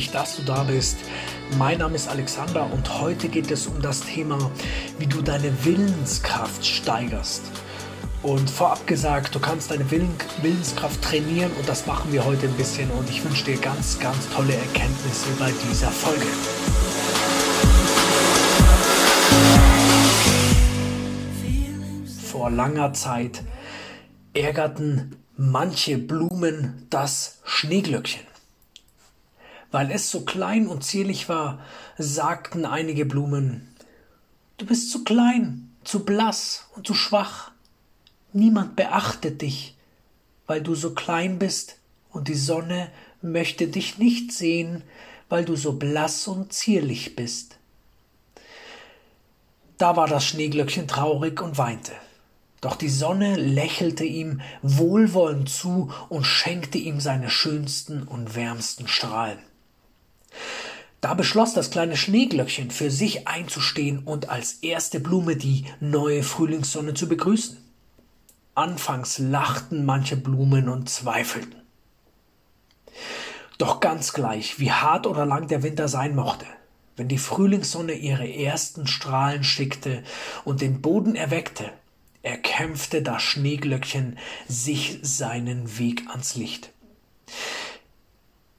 mich, dass du da bist. Mein Name ist Alexander und heute geht es um das Thema, wie du deine Willenskraft steigerst. Und vorab gesagt, du kannst deine Willen, Willenskraft trainieren und das machen wir heute ein bisschen und ich wünsche dir ganz, ganz tolle Erkenntnisse bei dieser Folge. Vor langer Zeit ärgerten manche Blumen das Schneeglöckchen. Weil es so klein und zierlich war, sagten einige Blumen Du bist zu klein, zu blass und zu schwach. Niemand beachtet dich, weil du so klein bist, und die Sonne möchte dich nicht sehen, weil du so blass und zierlich bist. Da war das Schneeglöckchen traurig und weinte. Doch die Sonne lächelte ihm wohlwollend zu und schenkte ihm seine schönsten und wärmsten Strahlen. Da beschloss das kleine Schneeglöckchen für sich einzustehen und als erste Blume die neue Frühlingssonne zu begrüßen. Anfangs lachten manche Blumen und zweifelten. Doch ganz gleich, wie hart oder lang der Winter sein mochte, wenn die Frühlingssonne ihre ersten Strahlen schickte und den Boden erweckte, erkämpfte das Schneeglöckchen sich seinen Weg ans Licht.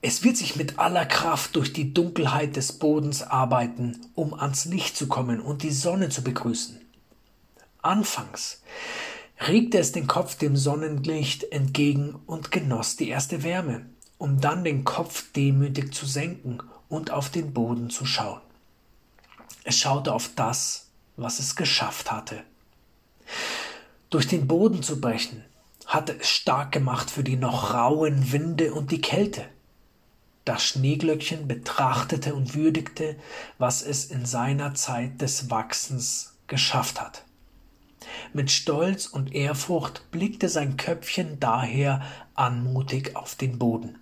Es wird sich mit aller Kraft durch die Dunkelheit des Bodens arbeiten, um ans Licht zu kommen und die Sonne zu begrüßen. Anfangs regte es den Kopf dem Sonnenlicht entgegen und genoss die erste Wärme, um dann den Kopf demütig zu senken und auf den Boden zu schauen. Es schaute auf das, was es geschafft hatte. Durch den Boden zu brechen, hatte es stark gemacht für die noch rauen Winde und die Kälte. Das Schneeglöckchen betrachtete und würdigte, was es in seiner Zeit des Wachsens geschafft hat. Mit Stolz und Ehrfurcht blickte sein Köpfchen daher anmutig auf den Boden.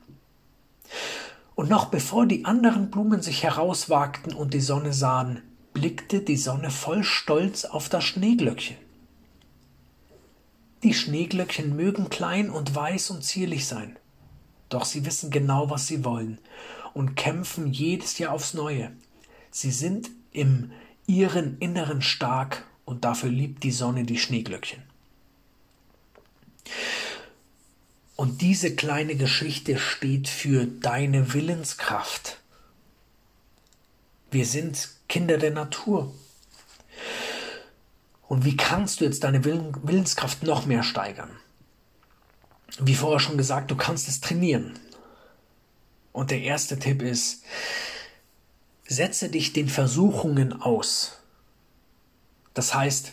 Und noch bevor die anderen Blumen sich herauswagten und die Sonne sahen, blickte die Sonne voll Stolz auf das Schneeglöckchen. Die Schneeglöckchen mögen klein und weiß und zierlich sein, doch sie wissen genau, was sie wollen und kämpfen jedes Jahr aufs Neue. Sie sind im ihren Inneren stark und dafür liebt die Sonne die Schneeglöckchen. Und diese kleine Geschichte steht für deine Willenskraft. Wir sind Kinder der Natur. Und wie kannst du jetzt deine Willenskraft noch mehr steigern? Wie vorher schon gesagt, du kannst es trainieren. Und der erste Tipp ist, setze dich den Versuchungen aus. Das heißt,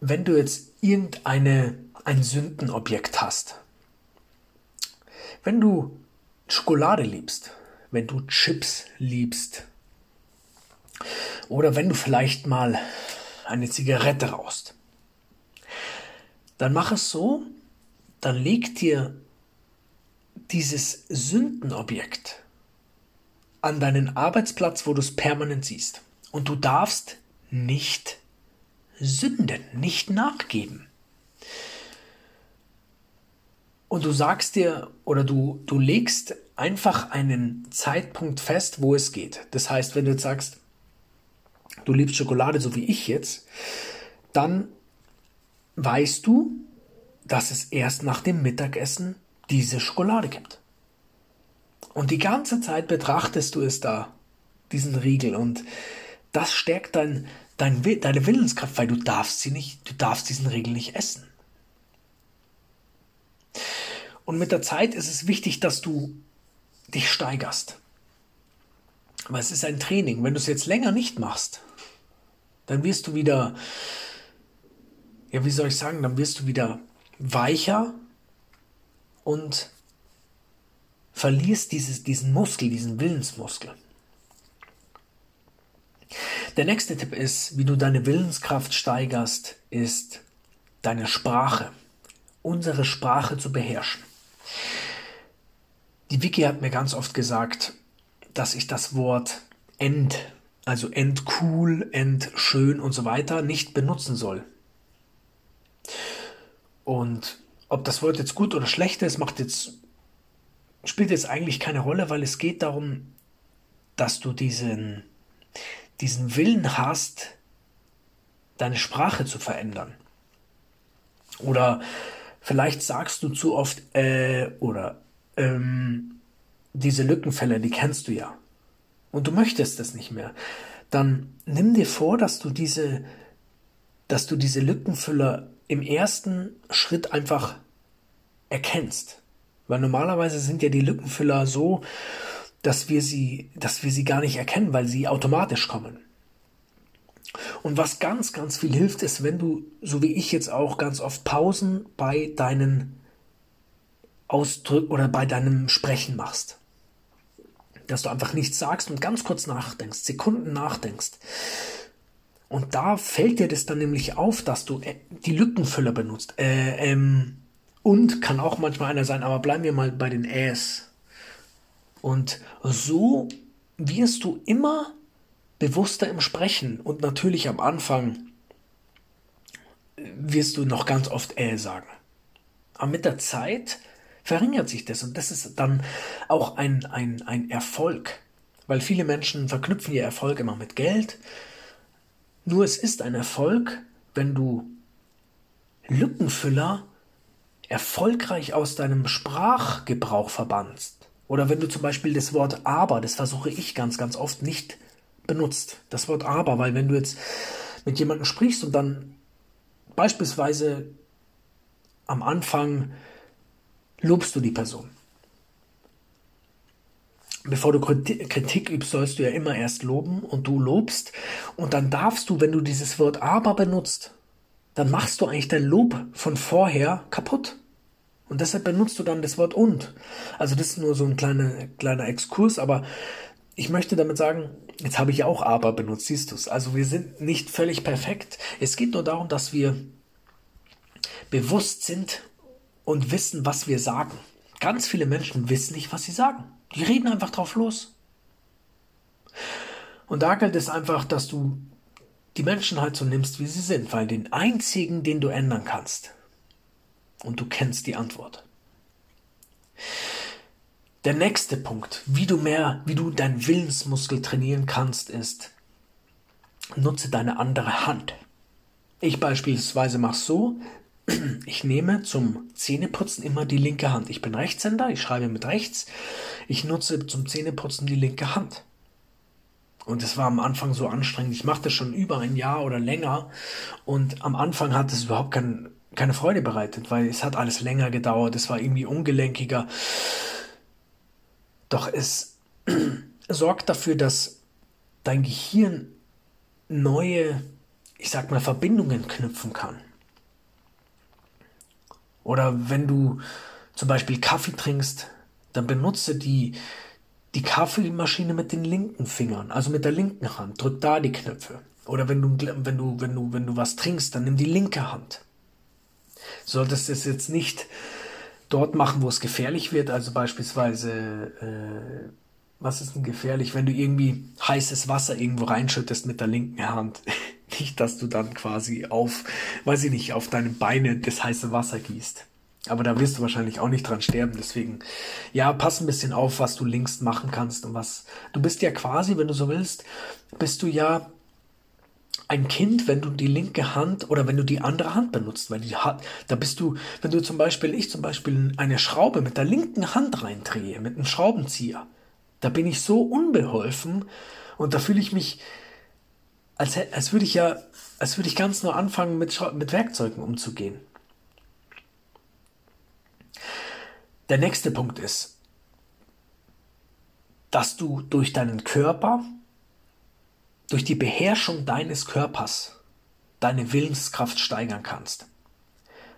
wenn du jetzt irgendeine ein Sündenobjekt hast, wenn du Schokolade liebst, wenn du Chips liebst, oder wenn du vielleicht mal eine Zigarette rauchst, dann mach es so, dann leg dir dieses Sündenobjekt an deinen Arbeitsplatz, wo du es permanent siehst. Und du darfst nicht sünden, nicht nachgeben. Und du sagst dir oder du, du legst einfach einen Zeitpunkt fest, wo es geht. Das heißt, wenn du jetzt sagst, du liebst Schokolade so wie ich jetzt, dann weißt du, dass es erst nach dem Mittagessen diese Schokolade gibt. Und die ganze Zeit betrachtest du es da, diesen Riegel, und das stärkt dein, dein, deine Willenskraft, weil du darfst sie nicht, du darfst diesen Riegel nicht essen. Und mit der Zeit ist es wichtig, dass du dich steigerst. Aber es ist ein Training. Wenn du es jetzt länger nicht machst, dann wirst du wieder, ja, wie soll ich sagen, dann wirst du wieder weicher und verlierst dieses, diesen Muskel, diesen Willensmuskel. Der nächste Tipp ist, wie du deine Willenskraft steigerst, ist deine Sprache, unsere Sprache zu beherrschen. Die Wiki hat mir ganz oft gesagt, dass ich das Wort end, also endcool, endschön und so weiter nicht benutzen soll. Und ob das Wort jetzt gut oder schlecht ist, macht jetzt spielt jetzt eigentlich keine Rolle, weil es geht darum, dass du diesen, diesen Willen hast, deine Sprache zu verändern. Oder vielleicht sagst du zu oft äh oder ähm, diese Lückenfälle, die kennst du ja. Und du möchtest es nicht mehr. Dann nimm dir vor, dass du diese, dass du diese Lückenfüller im ersten Schritt einfach erkennst. Weil normalerweise sind ja die Lückenfüller so, dass wir sie, dass wir sie gar nicht erkennen, weil sie automatisch kommen. Und was ganz, ganz viel hilft, ist, wenn du, so wie ich jetzt auch, ganz oft Pausen bei deinen Ausdrücken oder bei deinem Sprechen machst. Dass du einfach nichts sagst und ganz kurz nachdenkst, Sekunden nachdenkst. Und da fällt dir das dann nämlich auf, dass du äh, die Lückenfüller benutzt. Äh, ähm, und kann auch manchmal einer sein, aber bleiben wir mal bei den Äs. Und so wirst du immer bewusster im Sprechen und natürlich am Anfang wirst du noch ganz oft äh sagen. Aber mit der Zeit verringert sich das und das ist dann auch ein, ein, ein Erfolg, weil viele Menschen verknüpfen ihr Erfolg immer mit Geld. Nur es ist ein Erfolg, wenn du Lückenfüller erfolgreich aus deinem Sprachgebrauch verbannst. Oder wenn du zum Beispiel das Wort aber, das versuche ich ganz, ganz oft nicht benutzt, das Wort aber, weil wenn du jetzt mit jemandem sprichst und dann beispielsweise am Anfang lobst du die Person. Bevor du Kritik übst, sollst du ja immer erst loben und du lobst und dann darfst du, wenn du dieses Wort aber benutzt, dann machst du eigentlich dein Lob von vorher kaputt. Und deshalb benutzt du dann das Wort und. Also das ist nur so ein kleiner, kleiner Exkurs, aber ich möchte damit sagen, jetzt habe ich auch aber benutzt, siehst du es. Also wir sind nicht völlig perfekt. Es geht nur darum, dass wir bewusst sind und wissen, was wir sagen. Ganz viele Menschen wissen nicht, was sie sagen. Die reden einfach drauf los. Und da gilt es einfach, dass du die Menschen halt so nimmst, wie sie sind, weil den einzigen, den du ändern kannst, und du kennst die Antwort. Der nächste Punkt, wie du mehr, wie du deinen Willensmuskel trainieren kannst, ist, nutze deine andere Hand. Ich beispielsweise mache so, ich nehme zum Zähneputzen immer die linke Hand. Ich bin Rechtshänder, ich schreibe mit rechts. Ich nutze zum Zähneputzen die linke Hand. Und es war am Anfang so anstrengend. Ich machte schon über ein Jahr oder länger. Und am Anfang hat es überhaupt kein, keine Freude bereitet, weil es hat alles länger gedauert. Es war irgendwie ungelenkiger. Doch es sorgt dafür, dass dein Gehirn neue, ich sag mal, Verbindungen knüpfen kann. Oder wenn du zum Beispiel Kaffee trinkst, dann benutze die, die Kaffeemaschine mit den linken Fingern, also mit der linken Hand. Drück da die Knöpfe. Oder wenn du, wenn du, wenn du, wenn du was trinkst, dann nimm die linke Hand. solltest es jetzt nicht dort machen, wo es gefährlich wird. Also beispielsweise, äh, was ist denn gefährlich, wenn du irgendwie heißes Wasser irgendwo reinschüttest mit der linken Hand? nicht, dass du dann quasi auf, weiß ich nicht, auf deine Beine das heiße Wasser gießt. Aber da wirst du wahrscheinlich auch nicht dran sterben. Deswegen, ja, pass ein bisschen auf, was du links machen kannst und was. Du bist ja quasi, wenn du so willst, bist du ja ein Kind, wenn du die linke Hand oder wenn du die andere Hand benutzt, weil die hat, da bist du, wenn du zum Beispiel, ich zum Beispiel eine Schraube mit der linken Hand reindrehe, mit einem Schraubenzieher, da bin ich so unbeholfen und da fühle ich mich, als, als würde ich ja, als würde ich ganz nur anfangen, mit, mit Werkzeugen umzugehen. Der nächste Punkt ist, dass du durch deinen Körper durch die Beherrschung deines Körpers deine Willenskraft steigern kannst.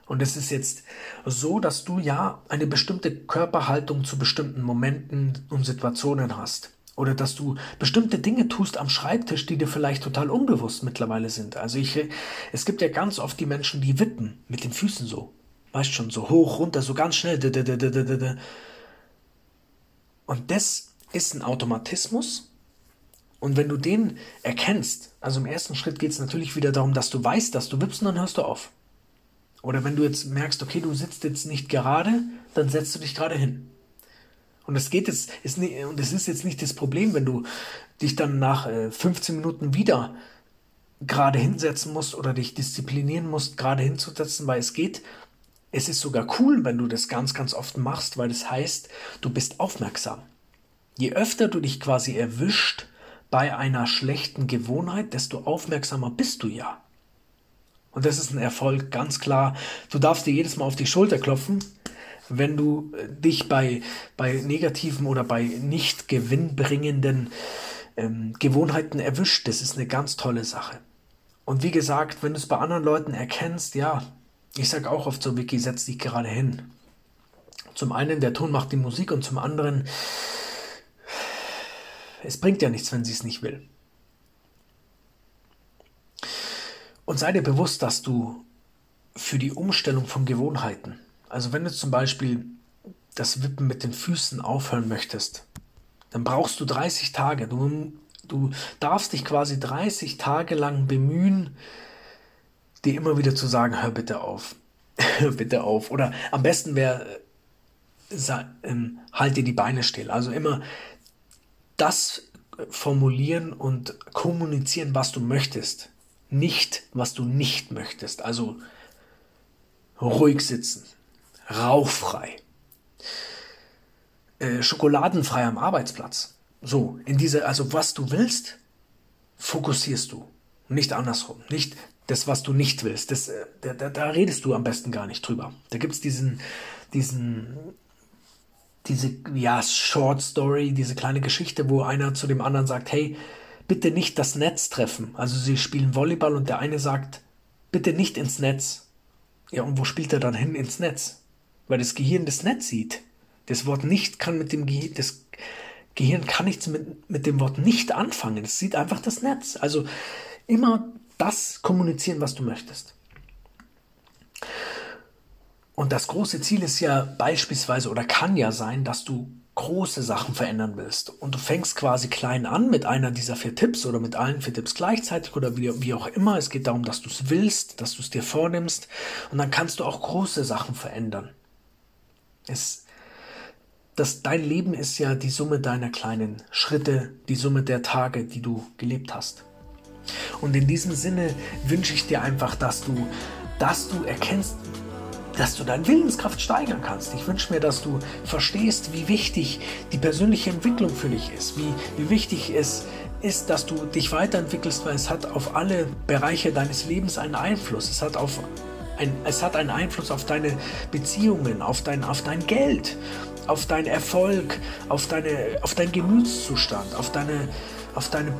Und es ist jetzt so, dass du ja eine bestimmte Körperhaltung zu bestimmten Momenten und Situationen hast. Oder dass du bestimmte Dinge tust am Schreibtisch, die dir vielleicht total unbewusst mittlerweile sind. Also ich, es gibt ja ganz oft die Menschen, die wippen mit den Füßen so. Weißt schon, so hoch, runter, so ganz schnell. Und das ist ein Automatismus, und wenn du den erkennst, also im ersten Schritt geht es natürlich wieder darum, dass du weißt, dass du wippst und dann hörst du auf. Oder wenn du jetzt merkst, okay, du sitzt jetzt nicht gerade, dann setzt du dich gerade hin. Und es geht jetzt, ist nicht, und es ist jetzt nicht das Problem, wenn du dich dann nach 15 äh, Minuten wieder gerade hinsetzen musst oder dich disziplinieren musst, gerade hinzusetzen, weil es geht. Es ist sogar cool, wenn du das ganz, ganz oft machst, weil das heißt, du bist aufmerksam. Je öfter du dich quasi erwischt bei einer schlechten Gewohnheit, desto aufmerksamer bist du ja. Und das ist ein Erfolg, ganz klar. Du darfst dir jedes Mal auf die Schulter klopfen, wenn du äh, dich bei, bei negativen oder bei nicht gewinnbringenden ähm, Gewohnheiten erwischt. Das ist eine ganz tolle Sache. Und wie gesagt, wenn du es bei anderen Leuten erkennst, ja, ich sage auch oft so, Vicky, setz dich gerade hin. Zum einen, der Ton macht die Musik und zum anderen, es bringt ja nichts, wenn sie es nicht will. Und sei dir bewusst, dass du für die Umstellung von Gewohnheiten, also wenn du zum Beispiel das Wippen mit den Füßen aufhören möchtest, dann brauchst du 30 Tage. Du, du darfst dich quasi 30 Tage lang bemühen, dir immer wieder zu sagen, hör bitte auf. hör bitte auf. Oder am besten wäre, ähm, halt dir die Beine still. Also immer das formulieren und kommunizieren, was du möchtest. Nicht, was du nicht möchtest. Also ruhig sitzen, rauchfrei, äh, schokoladenfrei am Arbeitsplatz. So, in diese, also was du willst, fokussierst du. Nicht andersrum. Nicht das, was du nicht willst. Das, äh, da, da, da redest du am besten gar nicht drüber. Da gibt es diesen, diesen, diese, ja, Short Story, diese kleine Geschichte, wo einer zu dem anderen sagt, hey, bitte nicht das Netz treffen. Also sie spielen Volleyball und der eine sagt, bitte nicht ins Netz. Ja, und wo spielt er dann hin ins Netz? Weil das Gehirn das Netz sieht. Das Wort nicht kann mit dem Gehirn, das Gehirn kann nichts mit, mit dem Wort nicht anfangen. Es sieht einfach das Netz. Also immer das kommunizieren, was du möchtest. Und das große Ziel ist ja beispielsweise oder kann ja sein, dass du große Sachen verändern willst. Und du fängst quasi klein an mit einer dieser vier Tipps oder mit allen vier Tipps gleichzeitig oder wie, wie auch immer. Es geht darum, dass du es willst, dass du es dir vornimmst. Und dann kannst du auch große Sachen verändern. Es, das, dein Leben ist ja die Summe deiner kleinen Schritte, die Summe der Tage, die du gelebt hast. Und in diesem Sinne wünsche ich dir einfach, dass du, dass du erkennst, dass du deine Willenskraft steigern kannst. Ich wünsche mir, dass du verstehst, wie wichtig die persönliche Entwicklung für dich ist, wie, wie wichtig es ist, dass du dich weiterentwickelst, weil es hat auf alle Bereiche deines Lebens einen Einfluss. Es hat auf ein, es hat einen Einfluss auf deine Beziehungen, auf dein, auf dein Geld, auf deinen Erfolg, auf, deine, auf deinen Gemütszustand, auf, deine, auf, deine,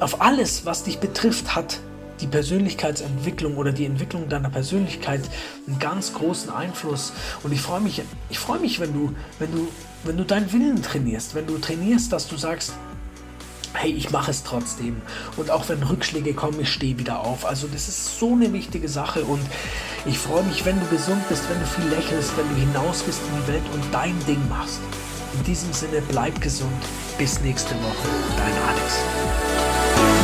auf alles, was dich betrifft, hat die Persönlichkeitsentwicklung oder die Entwicklung deiner Persönlichkeit einen ganz großen Einfluss. Und ich freue mich, ich freue mich, wenn du, wenn du, wenn du deinen Willen trainierst, wenn du trainierst, dass du sagst, hey, ich mache es trotzdem. Und auch wenn Rückschläge kommen, ich stehe wieder auf. Also das ist so eine wichtige Sache und ich freue mich, wenn du gesund bist, wenn du viel lächelst, wenn du hinausgehst in die Welt und dein Ding machst. In diesem Sinne, bleib gesund. Bis nächste Woche. Dein Alex.